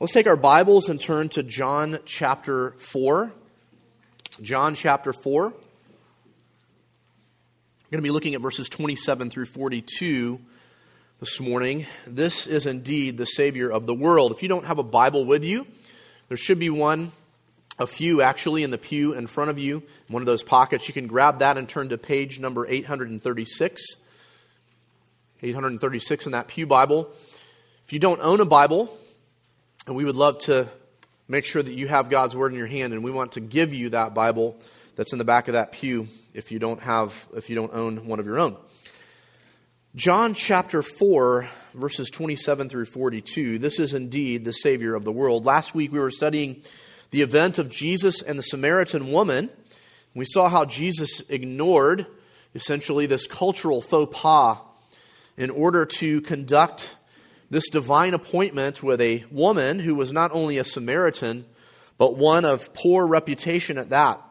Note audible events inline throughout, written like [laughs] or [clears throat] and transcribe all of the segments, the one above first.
Let's take our Bibles and turn to John chapter 4. John chapter 4. We're going to be looking at verses 27 through 42 this morning. This is indeed the Savior of the world. If you don't have a Bible with you, there should be one, a few actually, in the pew in front of you, one of those pockets. You can grab that and turn to page number 836. 836 in that Pew Bible. If you don't own a Bible, and we would love to make sure that you have God's Word in your hand, and we want to give you that Bible that's in the back of that pew if you don't have, if you don't own one of your own. John chapter 4, verses 27 through 42. This is indeed the Savior of the world. Last week we were studying the event of Jesus and the Samaritan woman. We saw how Jesus ignored essentially this cultural faux pas in order to conduct this divine appointment with a woman who was not only a Samaritan, but one of poor reputation at that.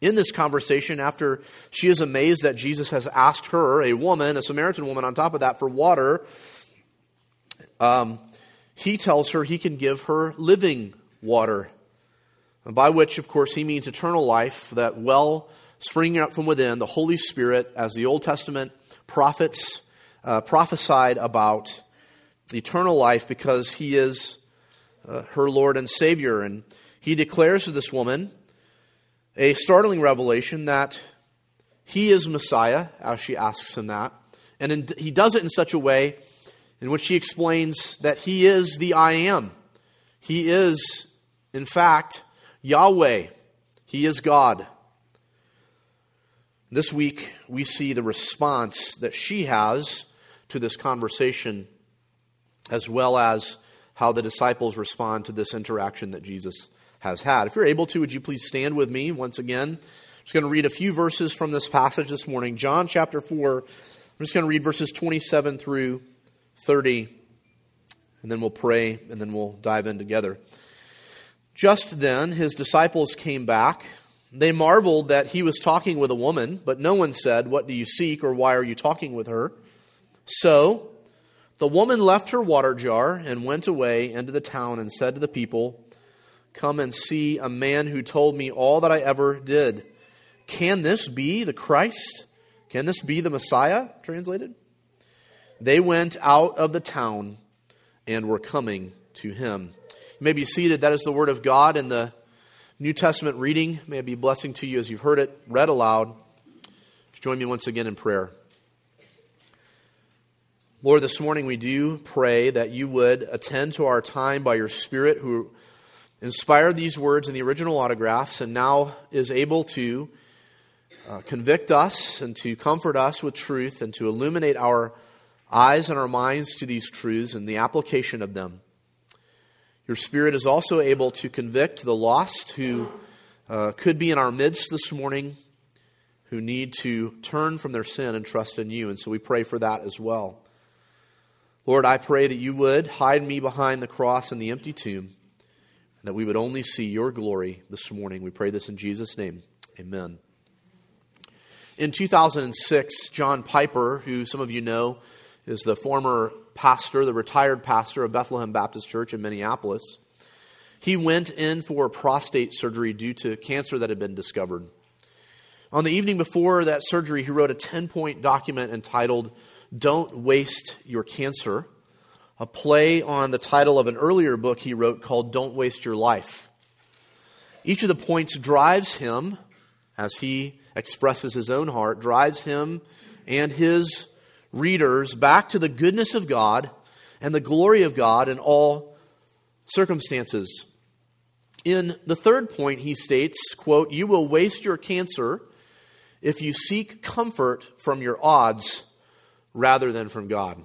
In this conversation, after she is amazed that Jesus has asked her, a woman, a Samaritan woman, on top of that, for water, um, he tells her he can give her living water. By which, of course, he means eternal life, that well springing up from within, the Holy Spirit, as the Old Testament prophets uh, prophesied about eternal life because he is uh, her Lord and Savior. And he declares to this woman a startling revelation that he is Messiah, as she asks him that. And in, he does it in such a way in which he explains that he is the I am. He is, in fact, Yahweh. He is God. This week, we see the response that she has to this conversation as well as how the disciples respond to this interaction that Jesus has had. If you're able to, would you please stand with me once again? I'm just going to read a few verses from this passage this morning. John chapter 4. I'm just going to read verses 27 through 30, and then we'll pray, and then we'll dive in together. Just then, his disciples came back. They marveled that he was talking with a woman, but no one said, What do you seek, or why are you talking with her? So, the woman left her water jar and went away into the town and said to the people, Come and see a man who told me all that I ever did. Can this be the Christ? Can this be the Messiah? Translated. They went out of the town and were coming to him. You may be seated. That is the word of God in the New Testament reading. May it be a blessing to you as you've heard it read aloud. Join me once again in prayer. Lord, this morning we do pray that you would attend to our time by your Spirit, who inspired these words in the original autographs and now is able to uh, convict us and to comfort us with truth and to illuminate our eyes and our minds to these truths and the application of them. Your Spirit is also able to convict the lost who uh, could be in our midst this morning, who need to turn from their sin and trust in you. And so we pray for that as well. Lord, I pray that you would hide me behind the cross and the empty tomb, and that we would only see your glory this morning. We pray this in Jesus' name. Amen. In 2006, John Piper, who some of you know is the former pastor, the retired pastor of Bethlehem Baptist Church in Minneapolis, he went in for prostate surgery due to cancer that had been discovered. On the evening before that surgery, he wrote a 10 point document entitled don't Waste Your Cancer, a play on the title of an earlier book he wrote called Don't Waste Your Life. Each of the points drives him, as he expresses his own heart, drives him and his readers back to the goodness of God and the glory of God in all circumstances. In the third point, he states, quote, You will waste your cancer if you seek comfort from your odds rather than from God.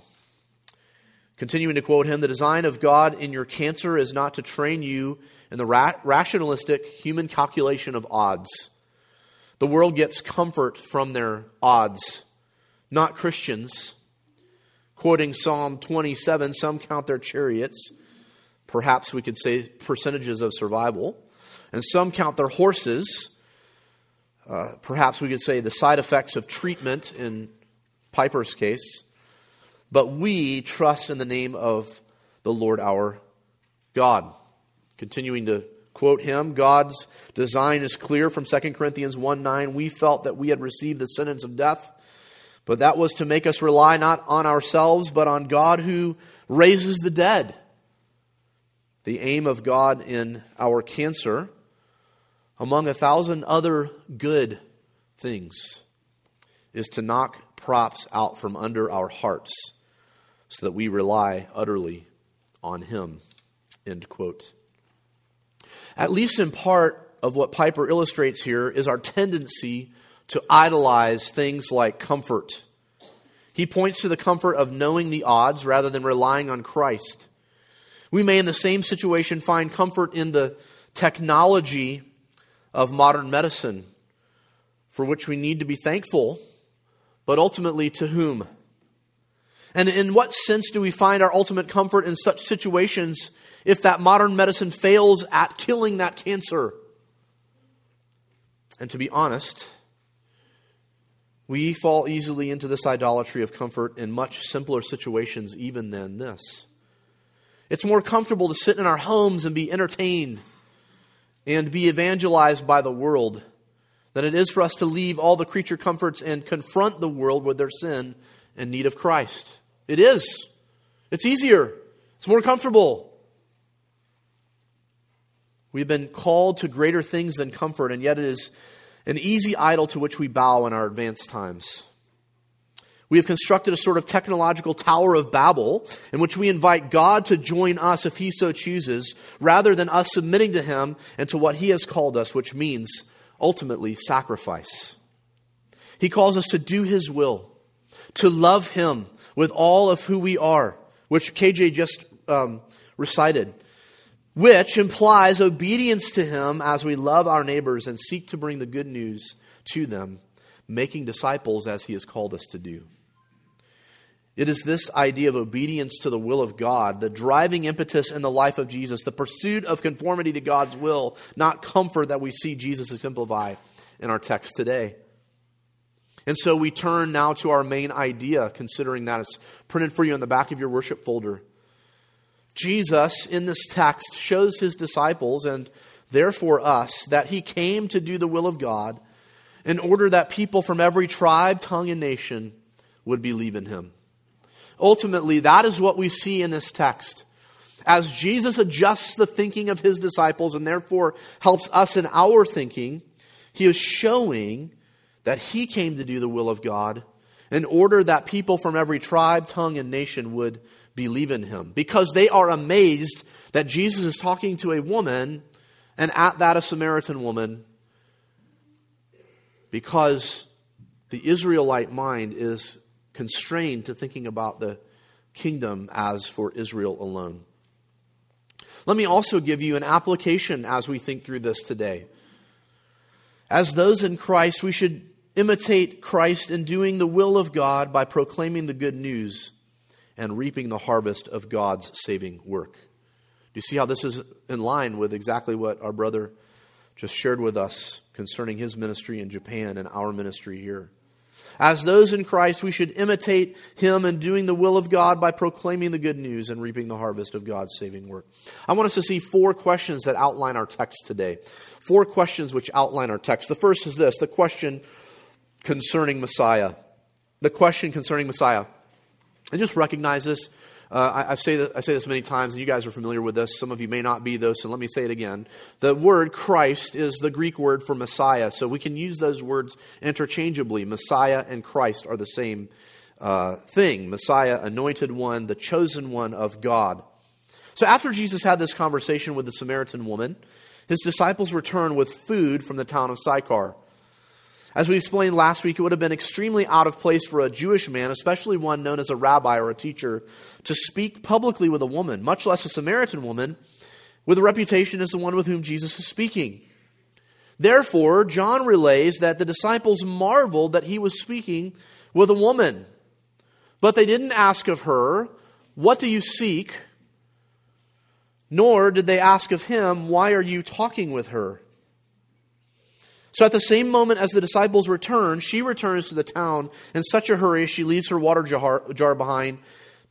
Continuing to quote him, the design of God in your cancer is not to train you in the ra- rationalistic human calculation of odds. The world gets comfort from their odds, not Christians. Quoting Psalm 27, some count their chariots, perhaps we could say percentages of survival, and some count their horses. Uh, perhaps we could say the side effects of treatment in Piper's case, but we trust in the name of the Lord our God. Continuing to quote him, God's design is clear from 2 Corinthians 1 9. We felt that we had received the sentence of death, but that was to make us rely not on ourselves, but on God who raises the dead. The aim of God in our cancer, among a thousand other good things, is to knock props out from under our hearts so that we rely utterly on Him. End quote. At least in part of what Piper illustrates here is our tendency to idolize things like comfort. He points to the comfort of knowing the odds rather than relying on Christ. We may, in the same situation, find comfort in the technology of modern medicine, for which we need to be thankful, but ultimately to whom? And in what sense do we find our ultimate comfort in such situations if that modern medicine fails at killing that cancer? And to be honest, we fall easily into this idolatry of comfort in much simpler situations, even than this. It's more comfortable to sit in our homes and be entertained and be evangelized by the world than it is for us to leave all the creature comforts and confront the world with their sin and need of Christ. It is. It's easier. It's more comfortable. We've been called to greater things than comfort, and yet it is an easy idol to which we bow in our advanced times. We have constructed a sort of technological Tower of Babel in which we invite God to join us if He so chooses, rather than us submitting to Him and to what He has called us, which means ultimately sacrifice. He calls us to do His will, to love Him with all of who we are, which KJ just um, recited, which implies obedience to Him as we love our neighbors and seek to bring the good news to them, making disciples as He has called us to do. It is this idea of obedience to the will of God, the driving impetus in the life of Jesus, the pursuit of conformity to God's will, not comfort that we see Jesus exemplify in our text today. And so we turn now to our main idea, considering that it's printed for you on the back of your worship folder. Jesus, in this text, shows his disciples and therefore us that he came to do the will of God in order that people from every tribe, tongue, and nation would believe in him. Ultimately, that is what we see in this text. As Jesus adjusts the thinking of his disciples and therefore helps us in our thinking, he is showing that he came to do the will of God in order that people from every tribe, tongue, and nation would believe in him. Because they are amazed that Jesus is talking to a woman, and at that, a Samaritan woman, because the Israelite mind is constrained to thinking about the kingdom as for Israel alone. Let me also give you an application as we think through this today. As those in Christ, we should imitate Christ in doing the will of God by proclaiming the good news and reaping the harvest of God's saving work. Do you see how this is in line with exactly what our brother just shared with us concerning his ministry in Japan and our ministry here? As those in Christ, we should imitate him in doing the will of God by proclaiming the good news and reaping the harvest of God's saving work. I want us to see four questions that outline our text today. Four questions which outline our text. The first is this the question concerning Messiah. The question concerning Messiah. And just recognize this uh, I, I, say that, I say this many times, and you guys are familiar with this. Some of you may not be, though, so let me say it again. The word Christ is the Greek word for Messiah, so we can use those words interchangeably. Messiah and Christ are the same uh, thing Messiah, anointed one, the chosen one of God. So after Jesus had this conversation with the Samaritan woman, his disciples return with food from the town of Sychar. As we explained last week, it would have been extremely out of place for a Jewish man, especially one known as a rabbi or a teacher, to speak publicly with a woman, much less a Samaritan woman, with a reputation as the one with whom Jesus is speaking. Therefore, John relays that the disciples marveled that he was speaking with a woman. But they didn't ask of her, What do you seek? Nor did they ask of him, Why are you talking with her? So at the same moment as the disciples return, she returns to the town in such a hurry she leaves her water jar, behind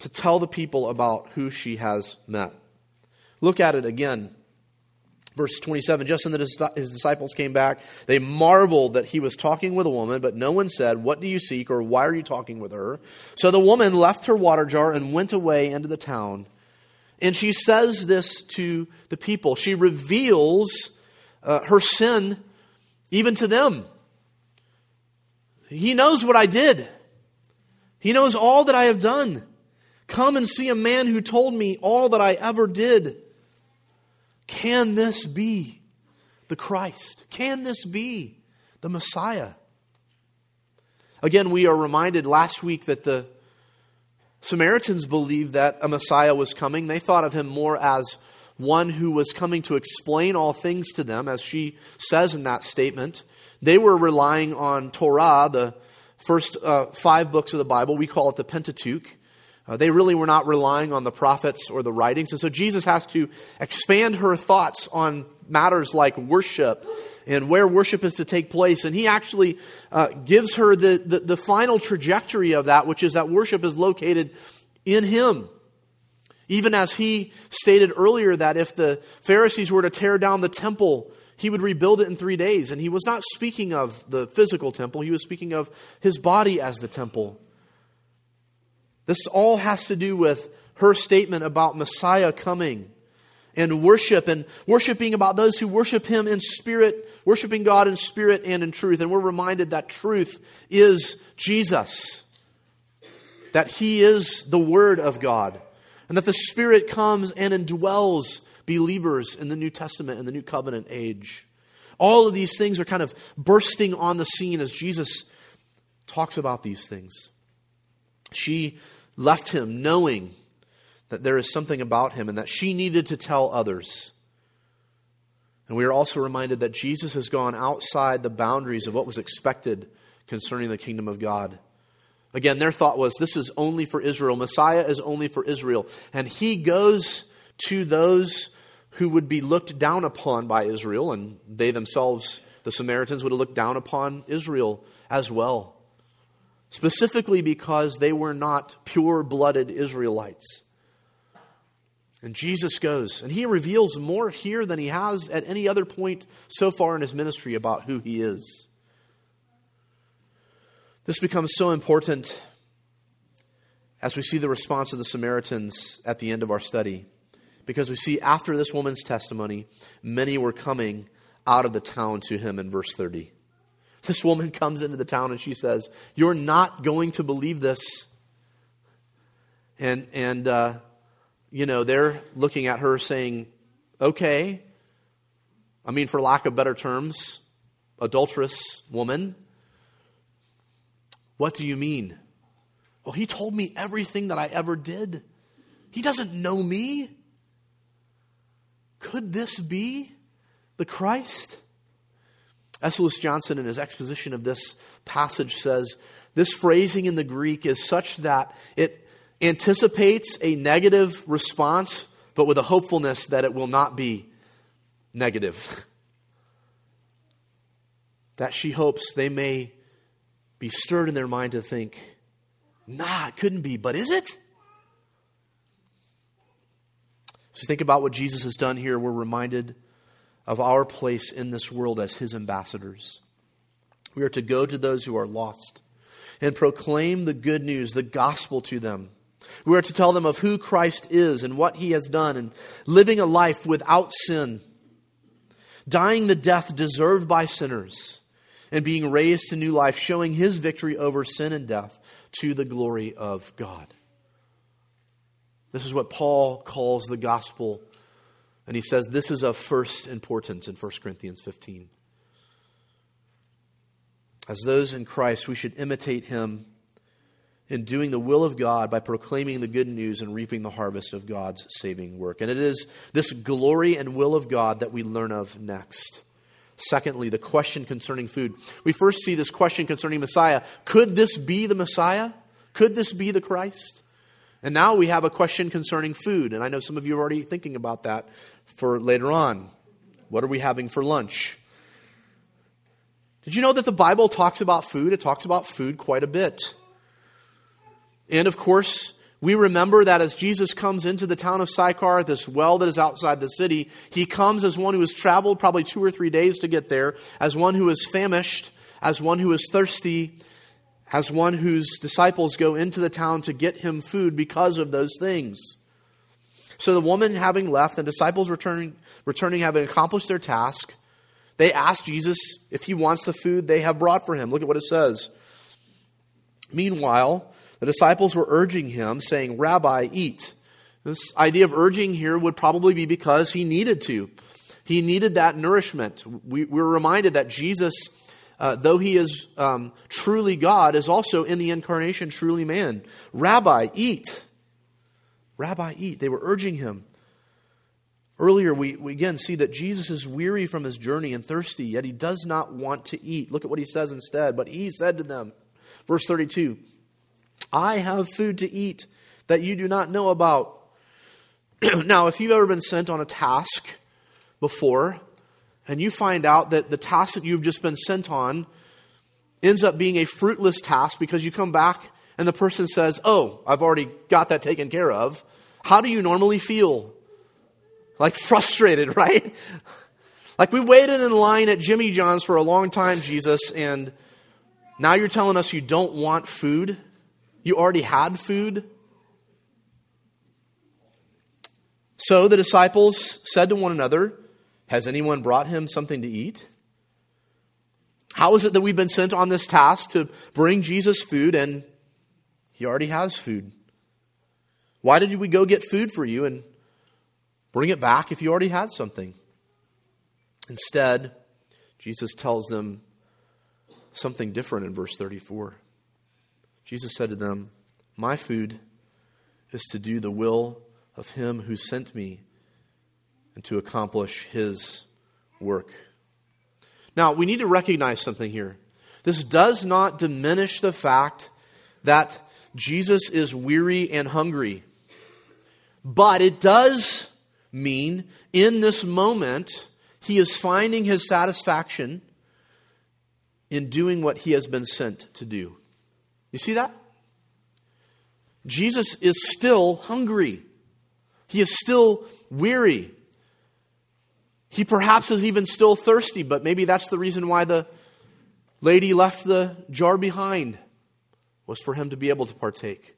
to tell the people about who she has met. Look at it again. Verse 27 Just when his disciples came back, they marveled that he was talking with a woman, but no one said, What do you seek, or why are you talking with her? So the woman left her water jar and went away into the town. And she says this to the people. She reveals uh, her sin even to them. He knows what I did, He knows all that I have done. Come and see a man who told me all that I ever did. Can this be the Christ? Can this be the Messiah? Again, we are reminded last week that the Samaritans believed that a Messiah was coming. They thought of him more as one who was coming to explain all things to them, as she says in that statement. They were relying on Torah, the first uh, five books of the Bible. We call it the Pentateuch. Uh, they really were not relying on the prophets or the writings. And so Jesus has to expand her thoughts on matters like worship and where worship is to take place. And he actually uh, gives her the, the, the final trajectory of that, which is that worship is located in him. Even as he stated earlier that if the Pharisees were to tear down the temple, he would rebuild it in three days. And he was not speaking of the physical temple, he was speaking of his body as the temple. This all has to do with her statement about Messiah coming and worship and worship being about those who worship him in spirit, worshiping God in spirit and in truth. And we're reminded that truth is Jesus, that he is the Word of God, and that the Spirit comes and indwells believers in the New Testament and the New Covenant age. All of these things are kind of bursting on the scene as Jesus talks about these things. She left him knowing that there is something about him and that she needed to tell others. And we are also reminded that Jesus has gone outside the boundaries of what was expected concerning the kingdom of God. Again, their thought was this is only for Israel. Messiah is only for Israel. And he goes to those who would be looked down upon by Israel, and they themselves, the Samaritans, would have looked down upon Israel as well specifically because they were not pure blooded Israelites. And Jesus goes, and he reveals more here than he has at any other point so far in his ministry about who he is. This becomes so important as we see the response of the Samaritans at the end of our study. Because we see after this woman's testimony, many were coming out of the town to him in verse 30. This woman comes into the town and she says, You're not going to believe this. And, and uh, you know, they're looking at her saying, Okay. I mean, for lack of better terms, adulterous woman. What do you mean? Well, he told me everything that I ever did. He doesn't know me. Could this be the Christ? S. Lewis Johnson, in his exposition of this passage, says this phrasing in the Greek is such that it anticipates a negative response, but with a hopefulness that it will not be negative. [laughs] that she hopes they may be stirred in their mind to think, nah, it couldn't be, but is it? So think about what Jesus has done here. We're reminded of our place in this world as his ambassadors. We are to go to those who are lost and proclaim the good news, the gospel to them. We are to tell them of who Christ is and what he has done and living a life without sin, dying the death deserved by sinners, and being raised to new life, showing his victory over sin and death to the glory of God. This is what Paul calls the gospel and he says this is of first importance in 1 Corinthians 15. As those in Christ, we should imitate him in doing the will of God by proclaiming the good news and reaping the harvest of God's saving work. And it is this glory and will of God that we learn of next. Secondly, the question concerning food. We first see this question concerning Messiah. Could this be the Messiah? Could this be the Christ? And now we have a question concerning food. And I know some of you are already thinking about that for later on. What are we having for lunch? Did you know that the Bible talks about food? It talks about food quite a bit. And of course, We remember that as Jesus comes into the town of Sychar, this well that is outside the city, he comes as one who has traveled probably two or three days to get there, as one who is famished, as one who is thirsty, as one whose disciples go into the town to get him food because of those things. So the woman having left, the disciples returning, returning having accomplished their task, they ask Jesus if he wants the food they have brought for him. Look at what it says. Meanwhile, the disciples were urging him, saying, Rabbi, eat. This idea of urging here would probably be because he needed to. He needed that nourishment. We, we're reminded that Jesus, uh, though he is um, truly God, is also in the incarnation truly man. Rabbi, eat. Rabbi, eat. They were urging him. Earlier, we, we again see that Jesus is weary from his journey and thirsty, yet he does not want to eat. Look at what he says instead. But he said to them, verse 32, I have food to eat that you do not know about. [clears throat] now, if you've ever been sent on a task before, and you find out that the task that you've just been sent on ends up being a fruitless task because you come back and the person says, Oh, I've already got that taken care of, how do you normally feel? Like frustrated, [laughs] right? like we waited in line at Jimmy John's for a long time, Jesus, and now you're telling us you don't want food? You already had food. So the disciples said to one another, Has anyone brought him something to eat? How is it that we've been sent on this task to bring Jesus food and he already has food? Why did we go get food for you and bring it back if you already had something? Instead, Jesus tells them something different in verse 34. Jesus said to them, My food is to do the will of him who sent me and to accomplish his work. Now, we need to recognize something here. This does not diminish the fact that Jesus is weary and hungry. But it does mean in this moment, he is finding his satisfaction in doing what he has been sent to do. You see that? Jesus is still hungry. He is still weary. He perhaps is even still thirsty, but maybe that's the reason why the lady left the jar behind, was for him to be able to partake.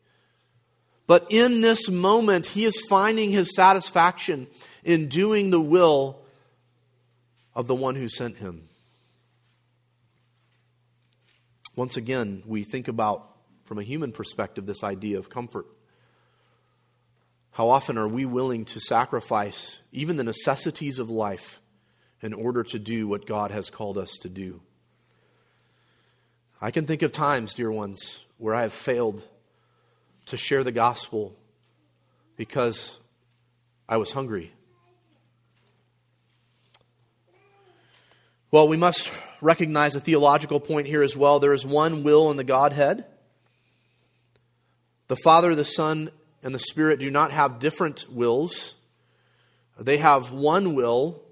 But in this moment, he is finding his satisfaction in doing the will of the one who sent him. Once again, we think about, from a human perspective, this idea of comfort. How often are we willing to sacrifice even the necessities of life in order to do what God has called us to do? I can think of times, dear ones, where I have failed to share the gospel because I was hungry. Well, we must recognize a theological point here as well. There is one will in the Godhead. The Father, the Son, and the Spirit do not have different wills, they have one will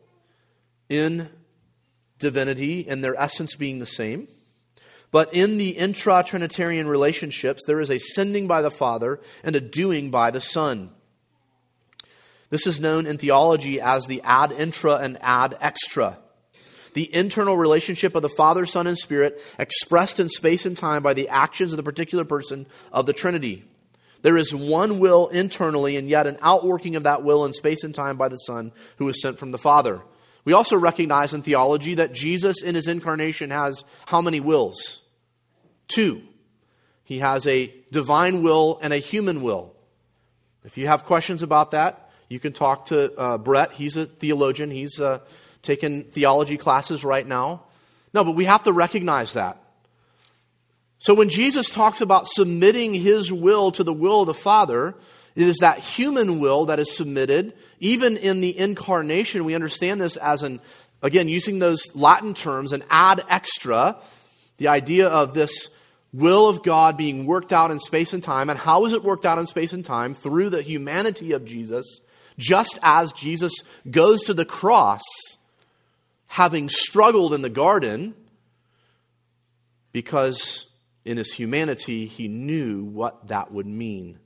in divinity and their essence being the same. But in the intra Trinitarian relationships, there is a sending by the Father and a doing by the Son. This is known in theology as the ad intra and ad extra the internal relationship of the Father, Son, and Spirit expressed in space and time by the actions of the particular person of the Trinity. There is one will internally, and yet an outworking of that will in space and time by the Son who was sent from the Father. We also recognize in theology that Jesus in his incarnation has how many wills? Two. He has a divine will and a human will. If you have questions about that, you can talk to uh, Brett. He's a theologian. He's uh, taking theology classes right now. No, but we have to recognize that. So when Jesus talks about submitting his will to the will of the Father, it is that human will that is submitted. Even in the incarnation, we understand this as an, again, using those Latin terms, an ad extra, the idea of this will of God being worked out in space and time. And how is it worked out in space and time? Through the humanity of Jesus, just as Jesus goes to the cross having struggled in the garden because in his humanity he knew what that would mean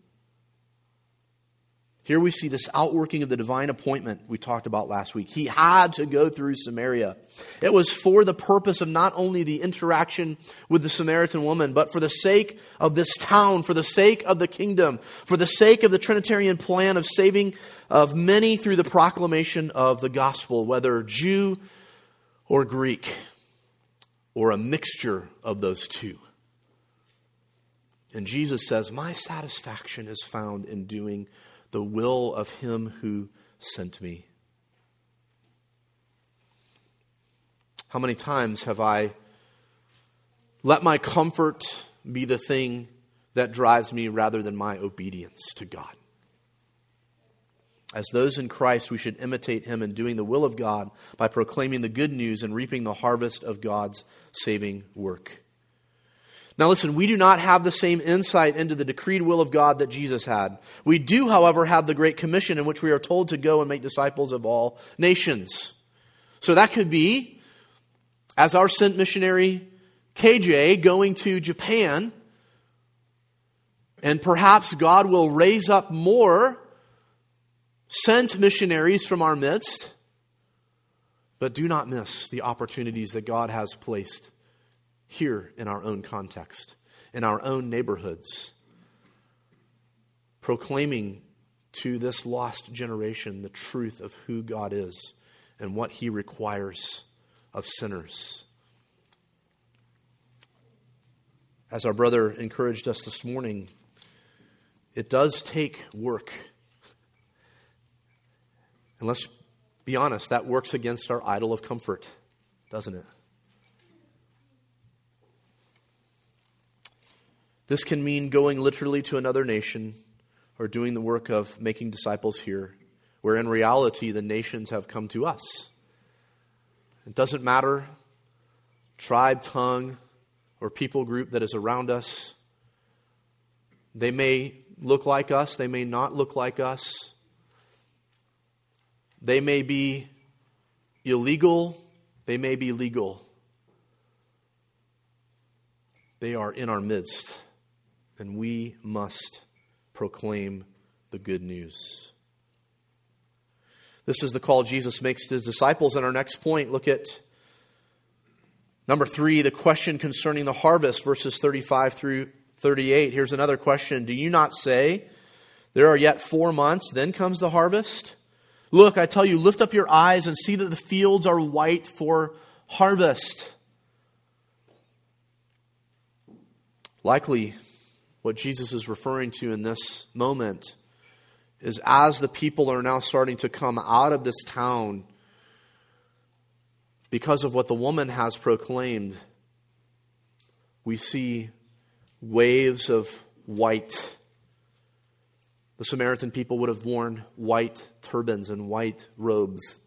Here we see this outworking of the divine appointment we talked about last week. He had to go through Samaria. It was for the purpose of not only the interaction with the Samaritan woman, but for the sake of this town, for the sake of the kingdom, for the sake of the Trinitarian plan of saving of many through the proclamation of the gospel, whether Jew or Greek, or a mixture of those two. And Jesus says, My satisfaction is found in doing the will of him who sent me. How many times have I let my comfort be the thing that drives me rather than my obedience to God? As those in Christ, we should imitate him in doing the will of God by proclaiming the good news and reaping the harvest of God's saving work. Now, listen, we do not have the same insight into the decreed will of God that Jesus had. We do, however, have the Great Commission in which we are told to go and make disciples of all nations. So that could be, as our sent missionary KJ going to Japan, and perhaps God will raise up more sent missionaries from our midst. But do not miss the opportunities that God has placed here in our own context, in our own neighborhoods, proclaiming to this lost generation the truth of who God is and what He requires of sinners. As our brother encouraged us this morning, it does take work. And let's be honest, that works against our idol of comfort, doesn't it? This can mean going literally to another nation or doing the work of making disciples here, where in reality the nations have come to us. It doesn't matter tribe, tongue, or people group that is around us. They may look like us, they may not look like us. They may be illegal, they may be legal. They are in our midst and we must proclaim the good news. This is the call Jesus makes to his disciples. And our next point, look at number three, the question concerning the harvest, verses 35 through 38. Here's another question Do you not say, There are yet four months, then comes the harvest? Look, I tell you, lift up your eyes and see that the fields are white for harvest. Likely, what Jesus is referring to in this moment is as the people are now starting to come out of this town because of what the woman has proclaimed, we see waves of white. The Samaritan people would have worn white turbans and white robes.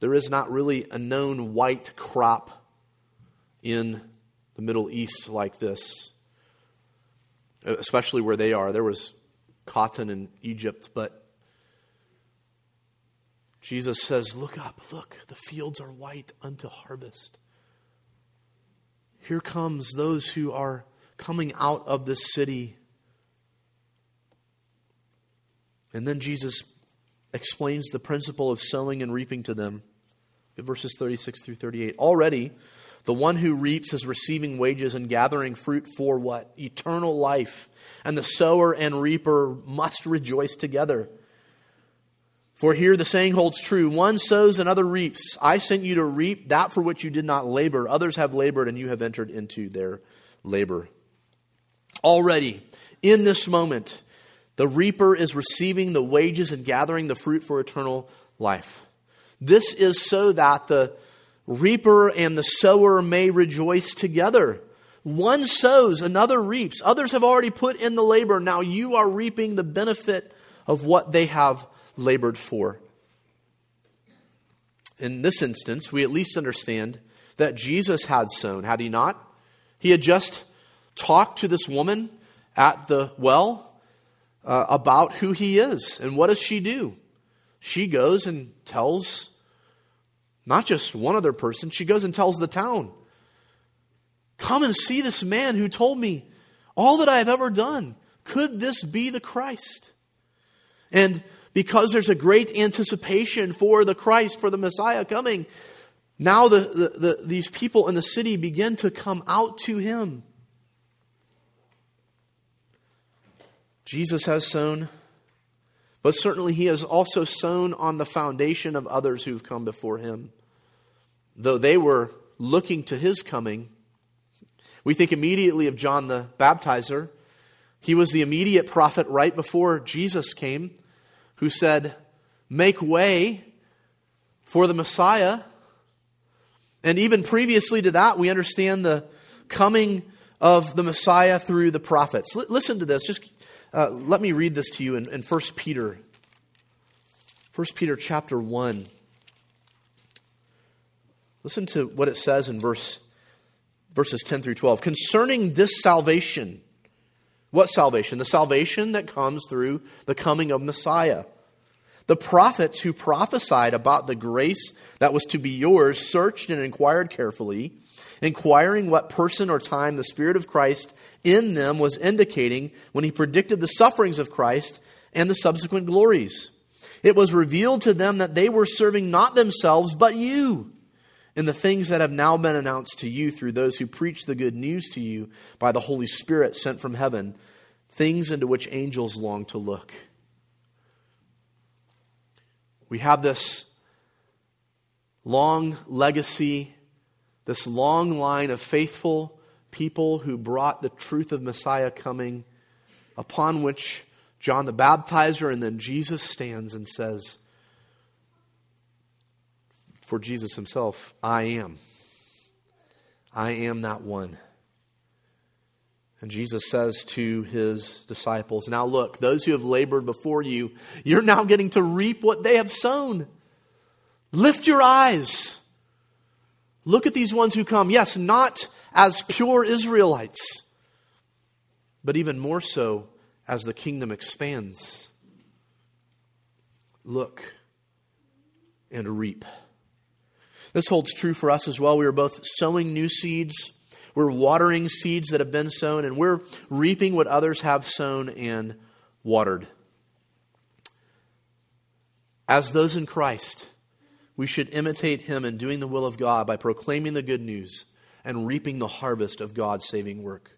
There is not really a known white crop in the Middle East like this especially where they are. There was cotton in Egypt, but Jesus says, Look up, look, the fields are white unto harvest. Here comes those who are coming out of this city. And then Jesus explains the principle of sowing and reaping to them. Verses 36 through 38. Already, the one who reaps is receiving wages and gathering fruit for what? Eternal life. And the sower and reaper must rejoice together. For here the saying holds true one sows, and another reaps. I sent you to reap that for which you did not labor. Others have labored, and you have entered into their labor. Already, in this moment, the reaper is receiving the wages and gathering the fruit for eternal life. This is so that the reaper and the sower may rejoice together. One sows, another reaps. Others have already put in the labor. Now you are reaping the benefit of what they have labored for. In this instance, we at least understand that Jesus had sown, had he not? He had just talked to this woman at the well uh, about who he is. And what does she do? She goes and tells not just one other person. She goes and tells the town, Come and see this man who told me all that I have ever done. Could this be the Christ? And because there's a great anticipation for the Christ, for the Messiah coming, now the, the, the, these people in the city begin to come out to him. Jesus has sown, but certainly he has also sown on the foundation of others who've come before him. Though they were looking to his coming, we think immediately of John the Baptizer. He was the immediate prophet right before Jesus came who said, Make way for the Messiah. And even previously to that, we understand the coming of the Messiah through the prophets. L- listen to this. Just uh, let me read this to you in, in 1 Peter. 1 Peter chapter 1. Listen to what it says in verse, verses 10 through 12. Concerning this salvation, what salvation? The salvation that comes through the coming of Messiah. The prophets who prophesied about the grace that was to be yours searched and inquired carefully, inquiring what person or time the Spirit of Christ in them was indicating when he predicted the sufferings of Christ and the subsequent glories. It was revealed to them that they were serving not themselves, but you in the things that have now been announced to you through those who preach the good news to you by the Holy Spirit sent from heaven, things into which angels long to look. We have this long legacy, this long line of faithful people who brought the truth of Messiah coming, upon which John the Baptizer and then Jesus stands and says, For Jesus himself, I am. I am that one. And Jesus says to his disciples, Now look, those who have labored before you, you're now getting to reap what they have sown. Lift your eyes. Look at these ones who come. Yes, not as pure Israelites, but even more so as the kingdom expands. Look and reap. This holds true for us as well. We are both sowing new seeds, we're watering seeds that have been sown, and we're reaping what others have sown and watered. As those in Christ, we should imitate him in doing the will of God by proclaiming the good news and reaping the harvest of God's saving work.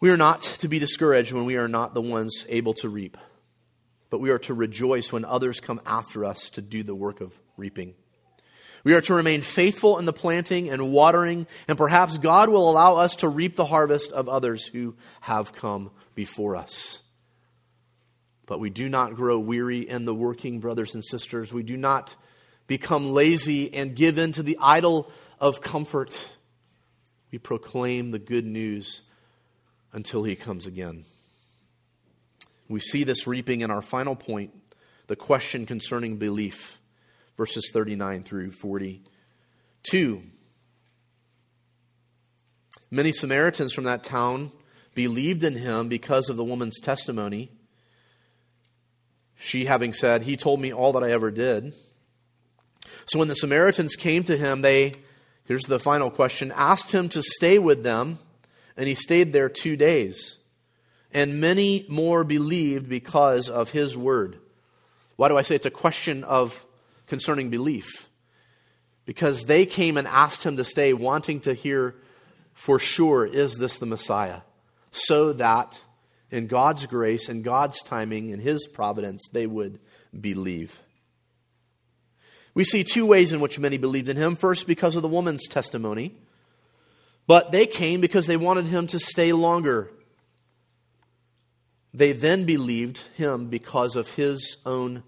We are not to be discouraged when we are not the ones able to reap, but we are to rejoice when others come after us to do the work of reaping. We are to remain faithful in the planting and watering, and perhaps God will allow us to reap the harvest of others who have come before us. But we do not grow weary in the working, brothers and sisters. We do not become lazy and give in to the idol of comfort. We proclaim the good news until he comes again. We see this reaping in our final point, the question concerning belief, verses 39 through 42. Many Samaritans from that town believed in him because of the woman's testimony. She having said, He told me all that I ever did. So when the Samaritans came to him, they Here's the final question asked him to stay with them, and he stayed there two days. And many more believed because of his word. Why do I say it's a question of concerning belief? Because they came and asked him to stay, wanting to hear for sure, is this the Messiah? So that in God's grace in God's timing in his providence, they would believe. We see two ways in which many believed in him. First, because of the woman's testimony, but they came because they wanted him to stay longer. They then believed him because of his own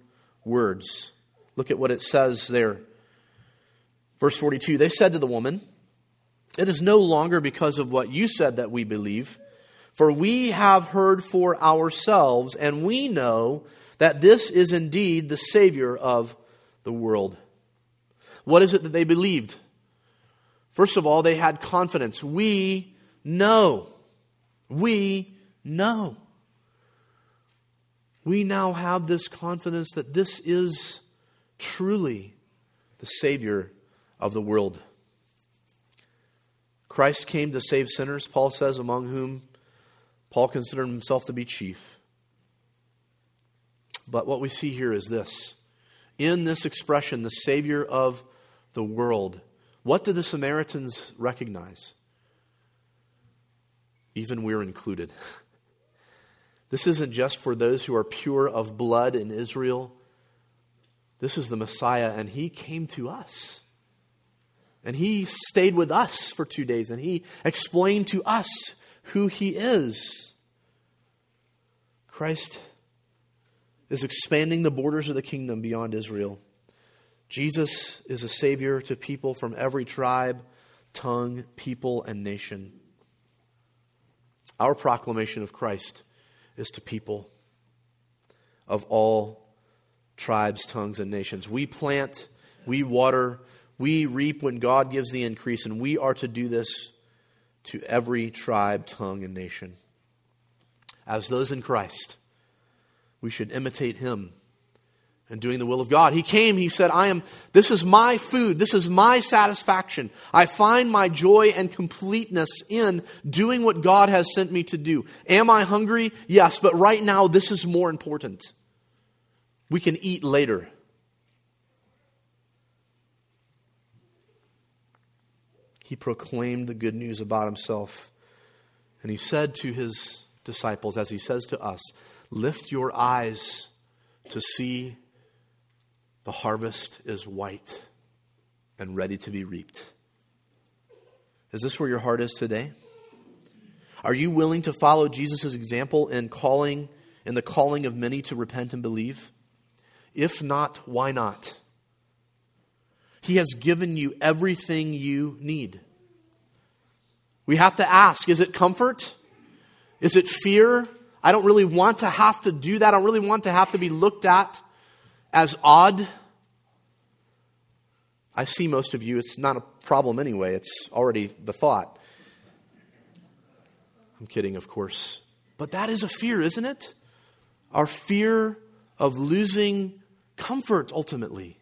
words. Look at what it says there. Verse 42 They said to the woman, It is no longer because of what you said that we believe, for we have heard for ourselves, and we know that this is indeed the Savior of the world. What is it that they believed? First of all, they had confidence. We know. We know. We now have this confidence that this is truly the Savior of the world. Christ came to save sinners, Paul says, among whom Paul considered himself to be chief. But what we see here is this. In this expression, the Savior of the world, what do the Samaritans recognize? Even we're included. [laughs] This isn't just for those who are pure of blood in Israel. This is the Messiah, and he came to us. And he stayed with us for two days, and he explained to us who he is. Christ is expanding the borders of the kingdom beyond Israel. Jesus is a Savior to people from every tribe, tongue, people, and nation. Our proclamation of Christ is to people of all tribes, tongues, and nations. We plant, we water, we reap when God gives the increase, and we are to do this to every tribe, tongue, and nation. As those in Christ, we should imitate Him and doing the will of God. He came, he said, I am, this is my food, this is my satisfaction. I find my joy and completeness in doing what God has sent me to do. Am I hungry? Yes, but right now this is more important. We can eat later. He proclaimed the good news about himself. And he said to his disciples, as he says to us, Lift your eyes to see the harvest is white and ready to be reaped. Is this where your heart is today? Are you willing to follow Jesus' example in calling in the calling of many to repent and believe? If not, why not? He has given you everything you need. We have to ask is it comfort? Is it fear? I don't really want to have to do that. I don't really want to have to be looked at as odd. I see most of you, it's not a problem anyway, it's already the thought. I'm kidding, of course. But that is a fear, isn't it? Our fear of losing comfort ultimately.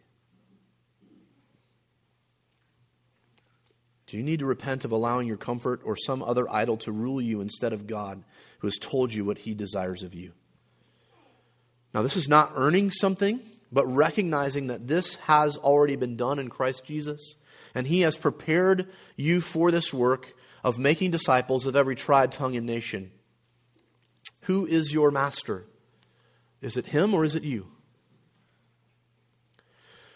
Do you need to repent of allowing your comfort or some other idol to rule you instead of God who has told you what he desires of you? Now, this is not earning something but recognizing that this has already been done in Christ Jesus, and He has prepared you for this work of making disciples of every tribe, tongue, and nation. Who is your master? Is it Him or is it you?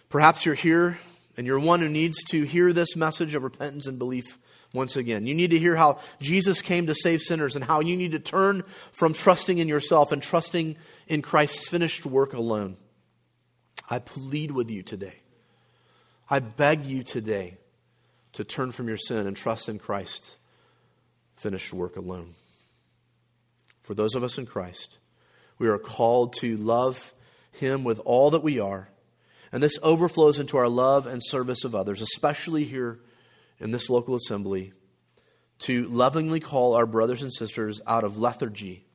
Perhaps you're here and you're one who needs to hear this message of repentance and belief once again. You need to hear how Jesus came to save sinners and how you need to turn from trusting in yourself and trusting in Christ's finished work alone. I plead with you today. I beg you today to turn from your sin and trust in Christ's finished work alone. For those of us in Christ, we are called to love Him with all that we are. And this overflows into our love and service of others, especially here in this local assembly, to lovingly call our brothers and sisters out of lethargy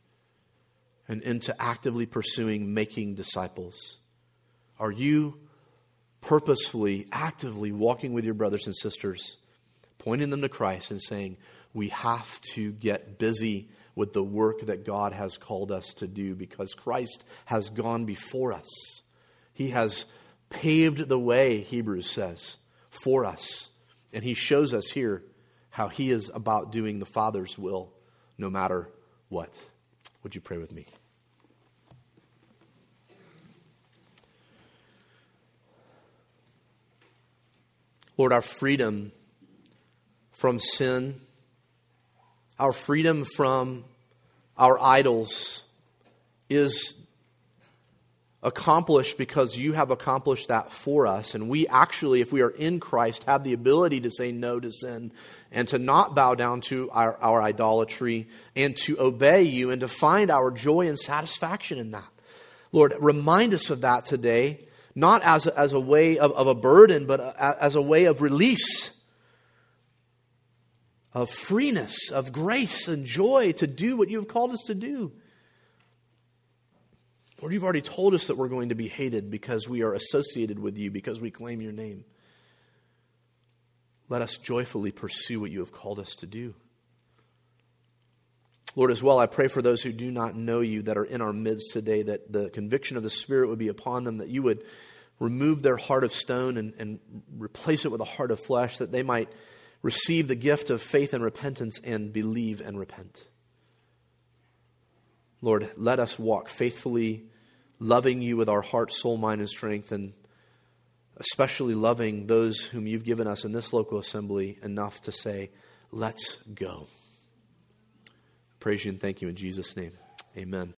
and into actively pursuing making disciples. Are you purposefully, actively walking with your brothers and sisters, pointing them to Christ and saying, we have to get busy with the work that God has called us to do because Christ has gone before us. He has paved the way, Hebrews says, for us. And He shows us here how He is about doing the Father's will no matter what. Would you pray with me? Lord, our freedom from sin, our freedom from our idols is accomplished because you have accomplished that for us. And we actually, if we are in Christ, have the ability to say no to sin and to not bow down to our, our idolatry and to obey you and to find our joy and satisfaction in that. Lord, remind us of that today not as a, as a way of, of a burden, but a, as a way of release, of freeness, of grace and joy to do what you have called us to do. Lord, you've already told us that we're going to be hated because we are associated with you, because we claim your name. Let us joyfully pursue what you have called us to do. Lord, as well, I pray for those who do not know you that are in our midst today, that the conviction of the Spirit would be upon them, that you would remove their heart of stone and, and replace it with a heart of flesh, that they might receive the gift of faith and repentance and believe and repent. Lord, let us walk faithfully, loving you with our heart, soul, mind, and strength, and especially loving those whom you've given us in this local assembly enough to say, Let's go. Praise you and thank you in Jesus' name. Amen.